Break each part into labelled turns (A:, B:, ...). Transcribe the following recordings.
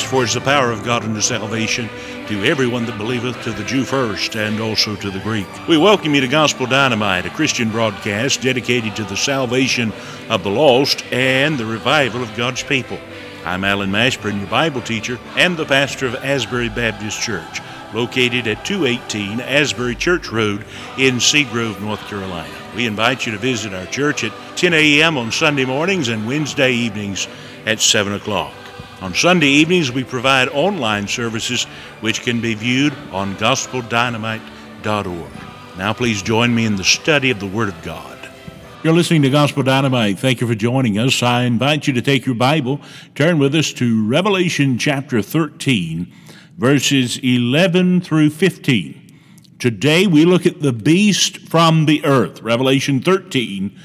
A: For it is the power of God unto salvation to everyone that believeth, to the Jew first, and also to the Greek. We welcome you to Gospel Dynamite, a Christian broadcast dedicated to the salvation of the lost and the revival of God's people. I'm Alan Mashburn, your Bible teacher and the pastor of Asbury Baptist Church, located at 218 Asbury Church Road in Seagrove, North Carolina. We invite you to visit our church at 10 a.m. on Sunday mornings and Wednesday evenings at 7 o'clock. On Sunday evenings, we provide online services which can be viewed on gospeldynamite.org. Now, please join me in the study of the Word of God. You're listening to Gospel Dynamite. Thank you for joining us. I invite you to take your Bible, turn with us to Revelation chapter 13, verses 11 through 15. Today we look at the beast from the earth, Revelation 13,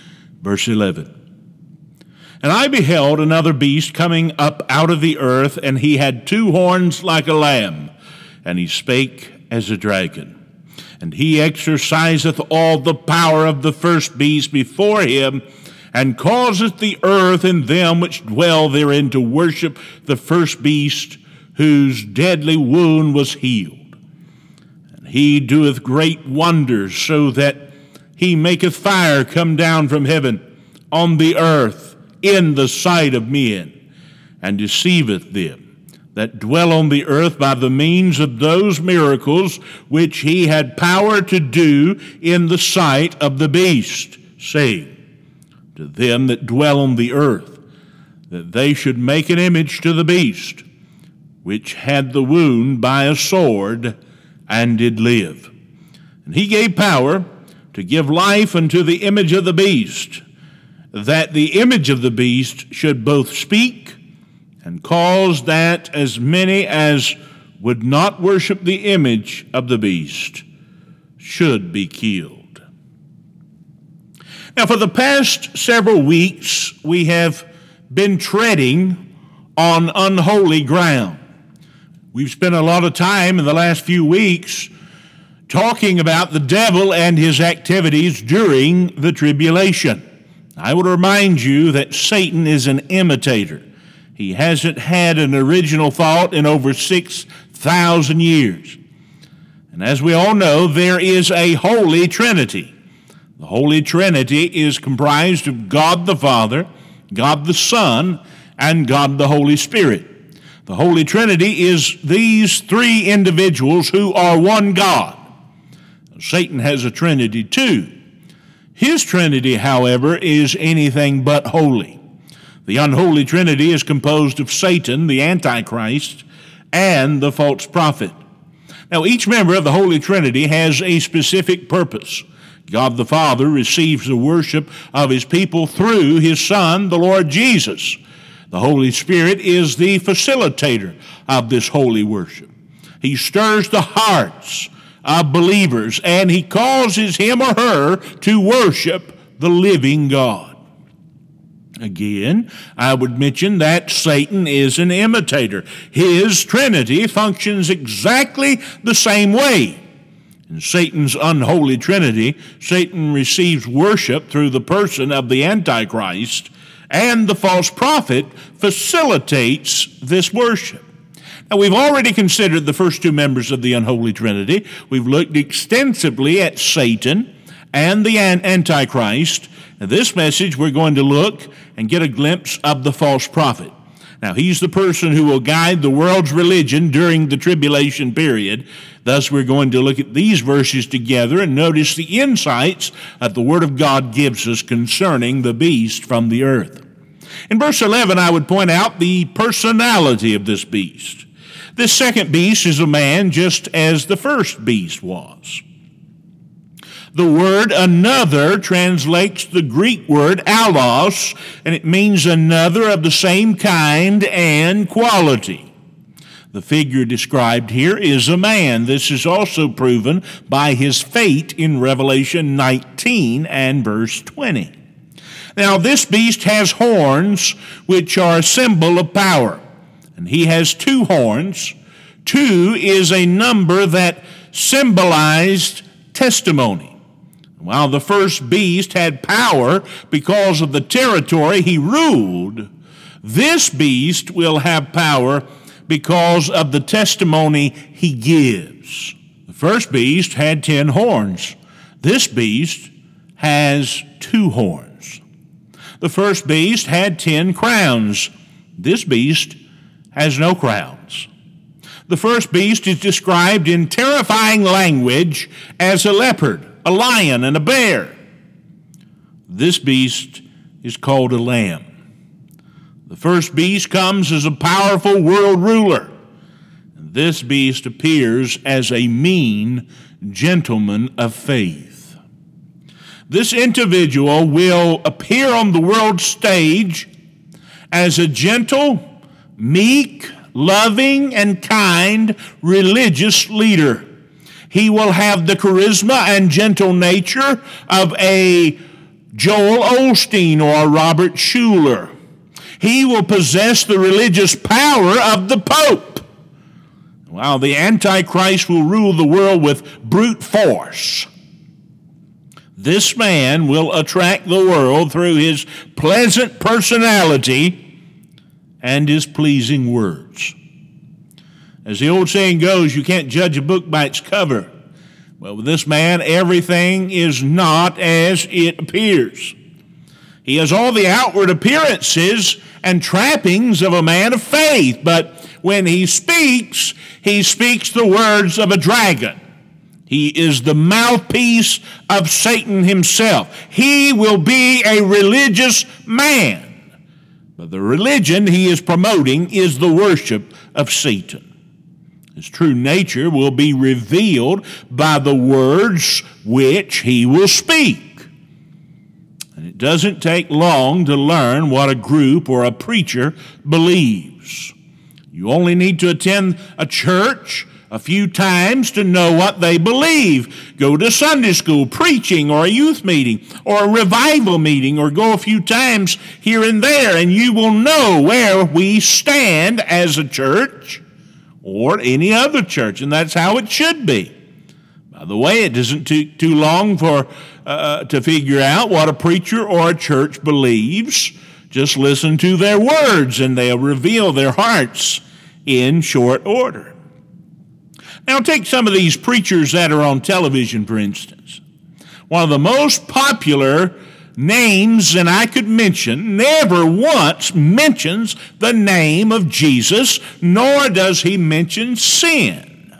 A: verse 11. And I beheld another beast coming up out of the earth, and he had two horns like a lamb, and he spake as a dragon. And he exerciseth all the power of the first beast before him, and causeth the earth and them which dwell therein to worship the first beast, whose deadly wound was healed. And he doeth great wonders, so that he maketh fire come down from heaven on the earth in the sight of men, and deceiveth them that dwell on the earth by the means of those miracles which he had power to do in the sight of the beast, saying, To them that dwell on the earth, that they should make an image to the beast, which had the wound by a sword, and did live. And he gave power to give life unto the image of the beast that the image of the beast should both speak and cause that as many as would not worship the image of the beast should be killed. Now, for the past several weeks, we have been treading on unholy ground. We've spent a lot of time in the last few weeks talking about the devil and his activities during the tribulation. I would remind you that Satan is an imitator. He hasn't had an original thought in over 6,000 years. And as we all know, there is a Holy Trinity. The Holy Trinity is comprised of God the Father, God the Son, and God the Holy Spirit. The Holy Trinity is these three individuals who are one God. Satan has a Trinity too. His Trinity, however, is anything but holy. The unholy Trinity is composed of Satan, the Antichrist, and the false prophet. Now, each member of the Holy Trinity has a specific purpose. God the Father receives the worship of his people through his Son, the Lord Jesus. The Holy Spirit is the facilitator of this holy worship. He stirs the hearts of believers, and he causes him or her to worship the living God. Again, I would mention that Satan is an imitator. His Trinity functions exactly the same way. In Satan's unholy Trinity, Satan receives worship through the person of the Antichrist, and the false prophet facilitates this worship. Now, we've already considered the first two members of the unholy trinity. We've looked extensively at Satan and the Antichrist. In this message, we're going to look and get a glimpse of the false prophet. Now, he's the person who will guide the world's religion during the tribulation period. Thus, we're going to look at these verses together and notice the insights that the Word of God gives us concerning the beast from the earth. In verse 11, I would point out the personality of this beast. This second beast is a man just as the first beast was. The word another translates the Greek word allos, and it means another of the same kind and quality. The figure described here is a man. This is also proven by his fate in Revelation 19 and verse 20. Now, this beast has horns, which are a symbol of power and he has two horns. Two is a number that symbolized testimony. While the first beast had power because of the territory he ruled, This beast will have power because of the testimony he gives. The first beast had ten horns. This beast has two horns. The first beast had ten crowns. This beast has no crowns. The first beast is described in terrifying language as a leopard, a lion, and a bear. This beast is called a lamb. The first beast comes as a powerful world ruler. This beast appears as a mean gentleman of faith. This individual will appear on the world stage as a gentle, meek, loving, and kind religious leader. He will have the charisma and gentle nature of a Joel Osteen or Robert Schuller. He will possess the religious power of the Pope. While the Antichrist will rule the world with brute force. This man will attract the world through his pleasant personality and his pleasing words. As the old saying goes, you can't judge a book by its cover. Well, with this man, everything is not as it appears. He has all the outward appearances and trappings of a man of faith, but when he speaks, he speaks the words of a dragon. He is the mouthpiece of Satan himself. He will be a religious man. But the religion he is promoting is the worship of Satan. His true nature will be revealed by the words which he will speak. And it doesn't take long to learn what a group or a preacher believes. You only need to attend a church a few times to know what they believe. Go to Sunday school, preaching, or a youth meeting, or a revival meeting, or go a few times here and there, and you will know where we stand as a church or any other church, and that's how it should be. By the way, it doesn't take too long for uh, to figure out what a preacher or a church believes. Just listen to their words, and they'll reveal their hearts in short order. Now, take some of these preachers that are on television, for instance. One of the most popular names and I could mention never once mentions the name of Jesus, nor does he mention sin.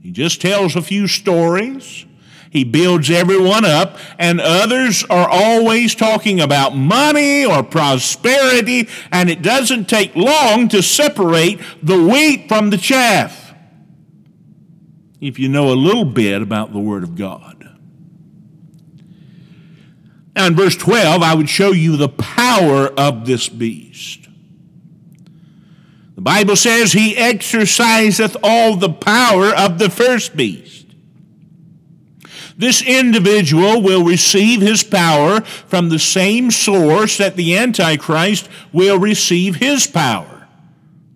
A: He just tells a few stories. He builds everyone up, and others are always talking about money or prosperity, and it doesn't take long to separate the wheat from the chaff if you know a little bit about the Word of God. Now, in verse 12, I would show you the power of this beast. The Bible says he exerciseth all the power of the first beast. This individual will receive his power from the same source that the Antichrist will receive his power,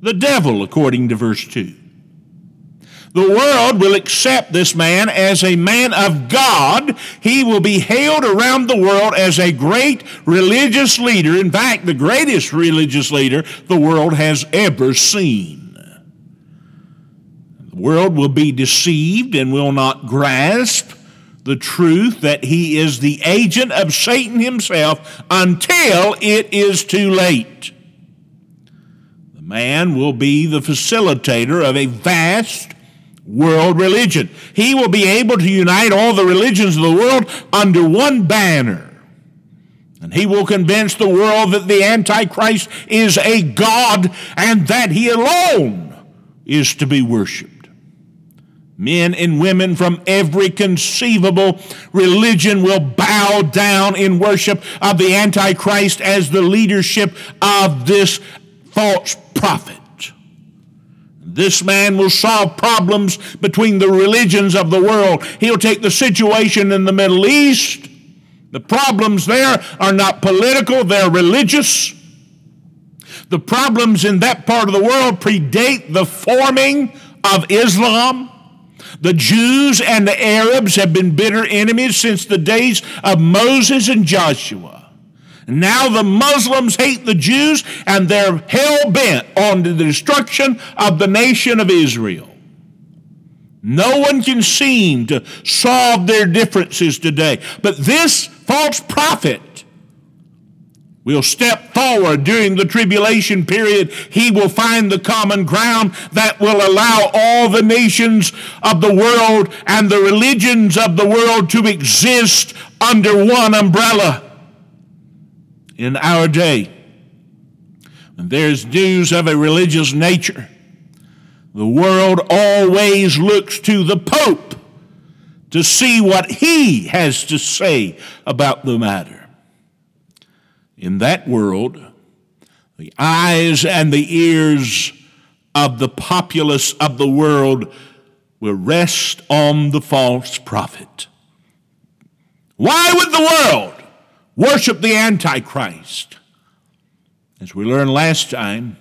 A: the devil, according to verse 2. The world will accept this man as a man of God. He will be hailed around the world as a great religious leader. In fact, the greatest religious leader the world has ever seen. The world will be deceived and will not grasp the truth that he is the agent of Satan himself until it is too late. The man will be the facilitator of a vast world religion. He will be able to unite all the religions of the world under one banner. And he will convince the world that the Antichrist is a God and that he alone is to be worshiped. Men and women from every conceivable religion will bow down in worship of the Antichrist as the leadership of this false prophet. This man will solve problems between the religions of the world. He'll take the situation in the Middle East. The problems there are not political, they're religious. The problems in that part of the world predate the forming of Islam. The Jews and the Arabs have been bitter enemies since the days of Moses and Joshua. Now the Muslims hate the Jews and they're hell bent on the destruction of the nation of Israel. No one can seem to solve their differences today. But this false prophet will step forward during the tribulation period. He will find the common ground that will allow all the nations of the world and the religions of the world to exist under one umbrella in our day. When there's news of a religious nature, the world always looks to the Pope to see what he has to say about the matter. In that world, the eyes and the ears of the populace of the world will rest on the false prophet. Why would the world worship the Antichrist. As we learned last time,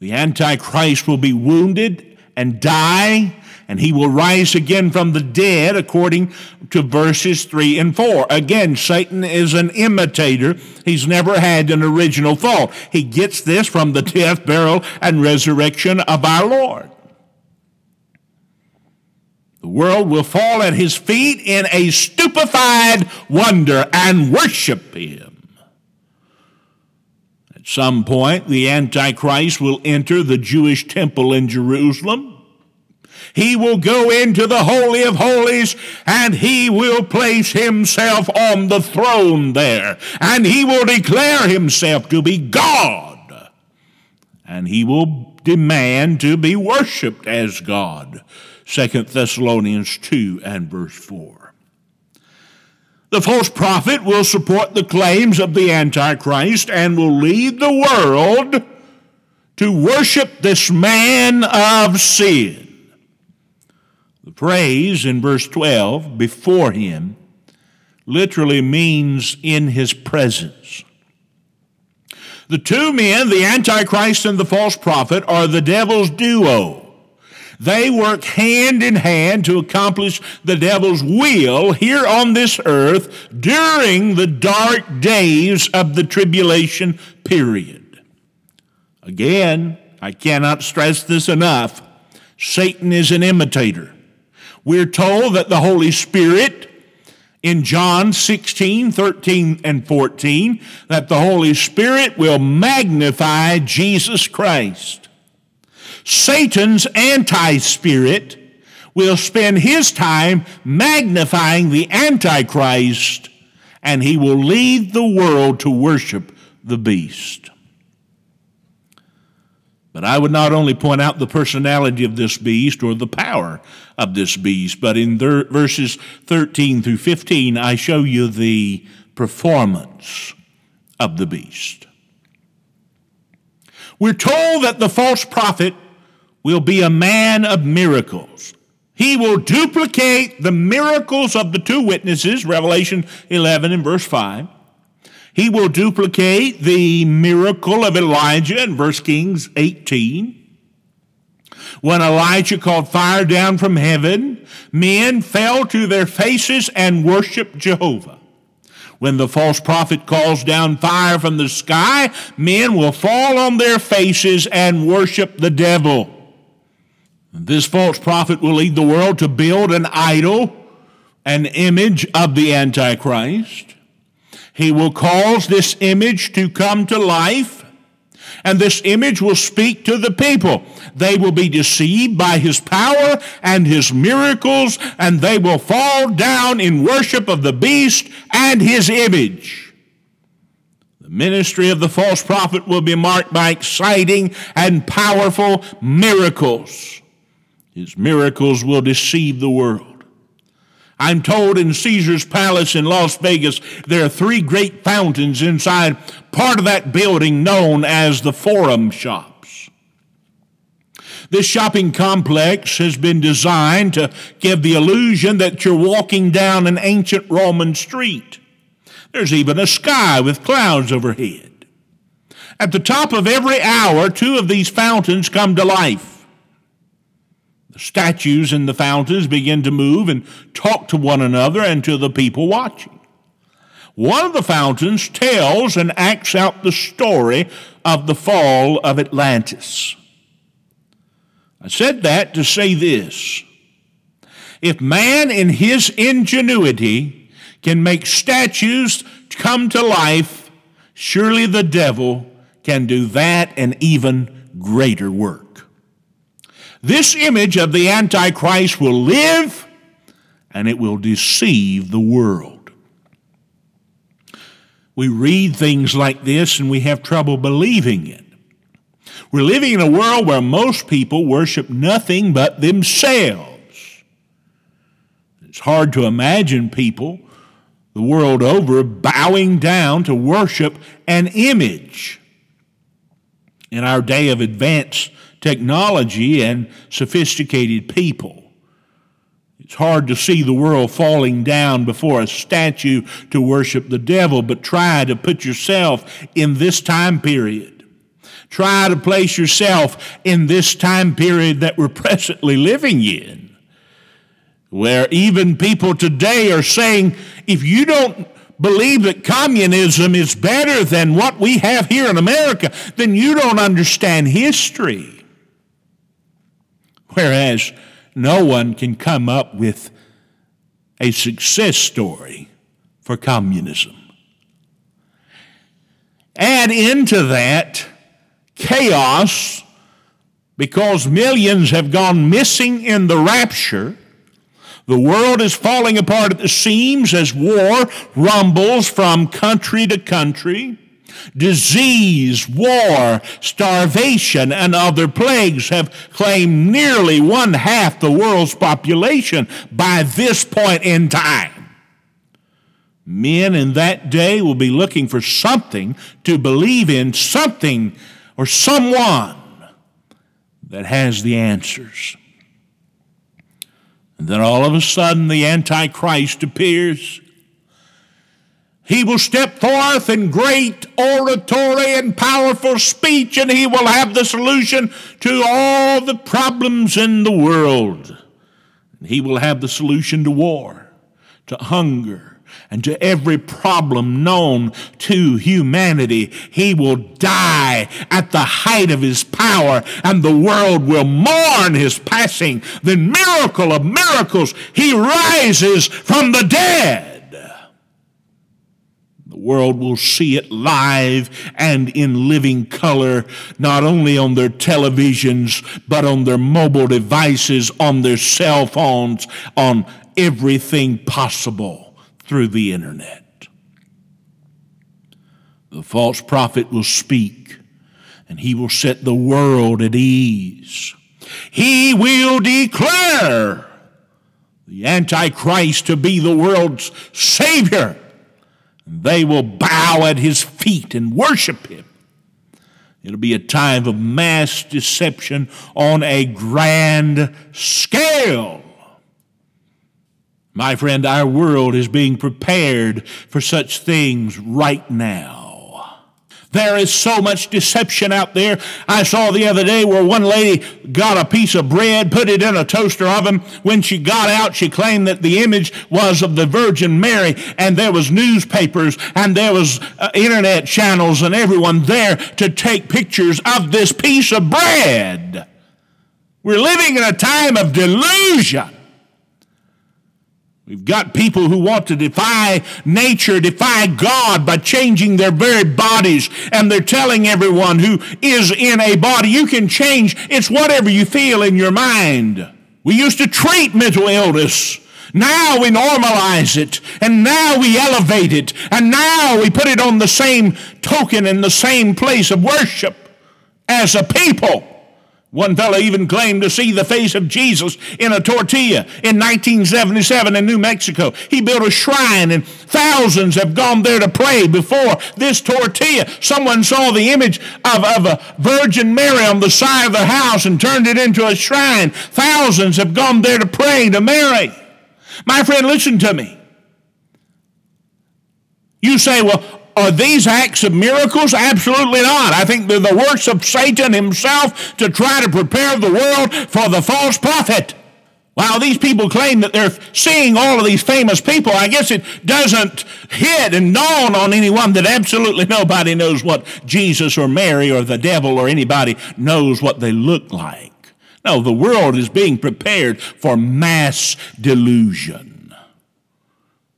A: the Antichrist will be wounded and die, and he will rise again from the dead, according to verses 3 and 4. Again, Satan is an imitator. He's never had an original thought. He gets this from the death, burial, and resurrection of our Lord. The world will fall at his feet in a stupefied wonder and worship him. At some point, the Antichrist will enter the Jewish temple in Jerusalem. He will go into the Holy of Holies and he will place himself on the throne there. And he will declare himself to be God. And he will demand to be worshiped as God. 2 Thessalonians 2 and verse 4. The false prophet will support the claims of the Antichrist and will lead the world to worship this man of sin. The phrase in verse 12, before him, literally means in his presence. The two men, the Antichrist and the false prophet, are the devil's duo. They work hand in hand to accomplish the devil's will here on this earth during the dark days of the tribulation period. Again, I cannot stress this enough. Satan is an imitator. We're told that the Holy Spirit in John 16, 13, and 14, that the Holy Spirit will magnify Jesus Christ. Satan's anti spirit will spend his time magnifying the Antichrist, and he will lead the world to worship the beast. But I would not only point out the personality of this beast or the power of this beast, but in thir- verses 13 through 15, I show you the performance of the beast. We're told that the false prophet will be a man of miracles. He will duplicate the miracles of the two witnesses, Revelation 11 and verse 5. He will duplicate the miracle of Elijah in 1 Kings 18. When Elijah called fire down from heaven, men fell to their faces and worshiped Jehovah. When the false prophet calls down fire from the sky, men will fall on their faces and worship the devil. This false prophet will lead the world to build an idol, an image of the Antichrist. He will cause this image to come to life, and this image will speak to the people. They will be deceived by his power and his miracles, and they will fall down in worship of the beast and his image. The ministry of the false prophet will be marked by exciting and powerful miracles. His miracles will deceive the world. I'm told in Caesar's Palace in Las Vegas, there are three great fountains inside part of that building known as the Forum Shops. This shopping complex has been designed to give the illusion that you're walking down an ancient Roman street. There's even a sky with clouds overhead. At the top of every hour, two of these fountains come to life. Statues in the fountains begin to move and talk to one another and to the people watching. One of the fountains tells and acts out the story of the fall of Atlantis. I said that to say this. If man in his ingenuity can make statues come to life, surely the devil can do that and even greater work. This image of the Antichrist will live and it will deceive the world. We read things like this and we have trouble believing it. We're living in a world where most people worship nothing but themselves. It's hard to imagine people the world over bowing down to worship an image. In our day of advanced technology and sophisticated people, it's hard to see the world falling down before a statue to worship the devil, but try to put yourself in this time period. Try to place yourself in this time period that we're presently living in where even people today are saying, if you don't believe that communism is better than what we have here in America, then you don't understand history. Whereas no one can come up with a success story for communism. Add into that chaos because millions have gone missing in the rapture the world is falling apart at the seams as war rumbles from country to country. Disease, war, starvation, and other plagues have claimed nearly one half the world's population by this point in time. Men in that day will be looking for something to believe in, something or someone that has the answers. And then all of a sudden, the Antichrist appears. He will step forth in great oratory and powerful speech, and he will have the solution to all the problems in the world. He will have the solution to war, to hunger, and to every problem known to humanity. He will die at the height of his power, and the world will mourn his passing. The miracle of miracles, he rises from the dead. The world will see it live and in living color, not only on their televisions, but on their mobile devices, on their cell phones, on everything possible through the internet. The false prophet will speak and he will set the world at ease. He will declare the Antichrist to be the world's Savior. They will bow at his feet and worship him. It'll be a time of mass deception on a grand scale. My friend, our world is being prepared for such things right now. There is so much deception out there. I saw the other day where one lady got a piece of bread, put it in a toaster oven. When she got out, she claimed that the image was of the Virgin Mary, and there was newspapers and there was uh, internet channels and everyone there to take pictures of this piece of bread. We're living in a time of delusion. We've got people who want to defy nature, defy God by changing their very bodies, and they're telling everyone who is in a body, you can change. It's whatever you feel in your mind. We used to treat mental illness. Now we normalize it, and now we elevate it, and now we put it on the same token in the same place of worship as a people. One fellow even claimed to see the face of Jesus in a tortilla in 1977 in New Mexico. He built a shrine and thousands have gone there to pray before this tortilla. Someone saw the image of, of a Virgin Mary on the side of the house and turned it into a shrine. Thousands have gone there to pray to Mary. My friend, listen to me. You say, well, are these acts of miracles? Absolutely not. I think they're the works of Satan himself to try to prepare the world for the false prophet. While these people claim that they're seeing all of these famous people, I guess it doesn't hit and dawn on anyone that absolutely nobody knows what Jesus or Mary or the devil or anybody knows what they look like. No, the world is being prepared for mass delusion.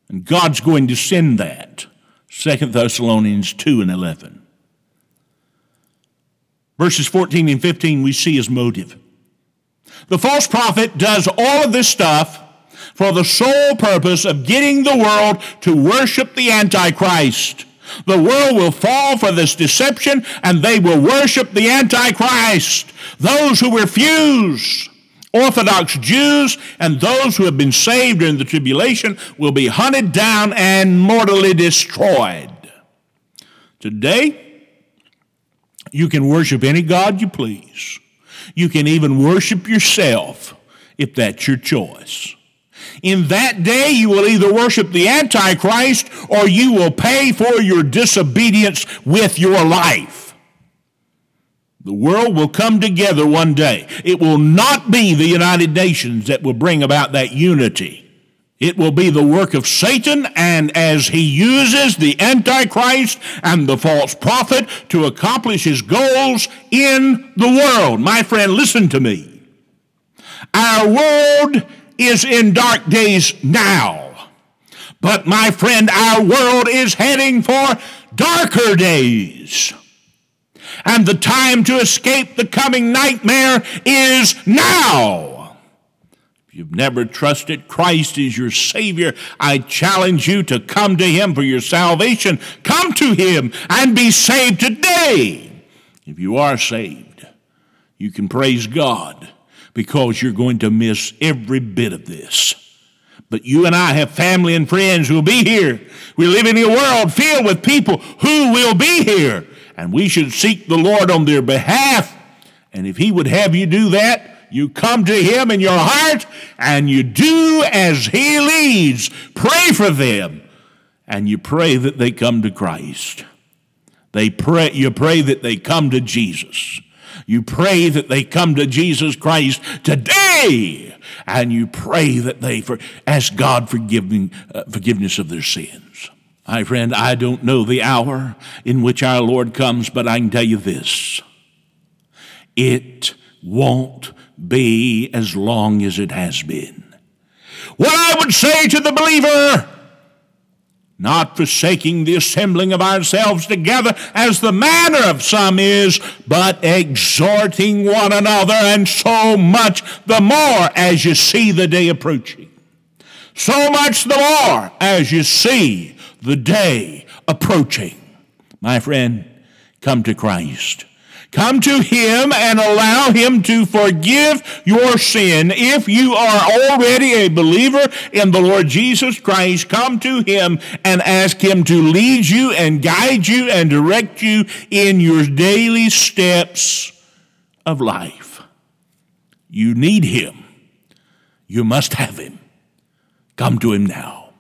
A: And God's going to send that. 2 Thessalonians 2 and 11. Verses 14 and 15, we see his motive. The false prophet does all of this stuff for the sole purpose of getting the world to worship the Antichrist. The world will fall for this deception and they will worship the Antichrist. Those who refuse, Orthodox Jews, and those who have been saved during the tribulation will be hunted down and mortally destroyed. Today, you can worship any God you please. You can even worship yourself if that's your choice. In that day, you will either worship the Antichrist or you will pay for your disobedience with your life. The world will come together one day. It will not be the United Nations that will bring about that unity. It will be the work of Satan, and as he uses the Antichrist and the false prophet to accomplish his goals in the world. My friend, listen to me. Our world is in dark days now. But my friend, our world is heading for darker days. And the time to escape the coming nightmare is now If you've never trusted Christ as your Savior, I challenge you to come to Him for your salvation. Come to Him and be saved today. If you are saved, you can praise God because you're going to miss every bit of this. But you and I have family and friends who will be here. We live in a world filled with people who will be here. And we should seek the Lord on their behalf. And if He would have you do that, you come to Him in your heart and you do as He leads. Pray for them and you pray that they come to Christ. They pray, you pray that they come to Jesus. You pray that they come to Jesus Christ today, and you pray that they for, ask God forgiving, uh, forgiveness of their sins. My friend, I don't know the hour in which our Lord comes, but I can tell you this it won't be as long as it has been. What I would say to the believer, not forsaking the assembling of ourselves together as the manner of some is, but exhorting one another, and so much the more as you see the day approaching. So much the more as you see the day approaching. My friend, come to Christ. Come to Him and allow Him to forgive your sin. If you are already a believer in the Lord Jesus Christ, come to Him and ask Him to lead you and guide you and direct you in your daily steps of life. You need Him. You must have Him. Come to Him now.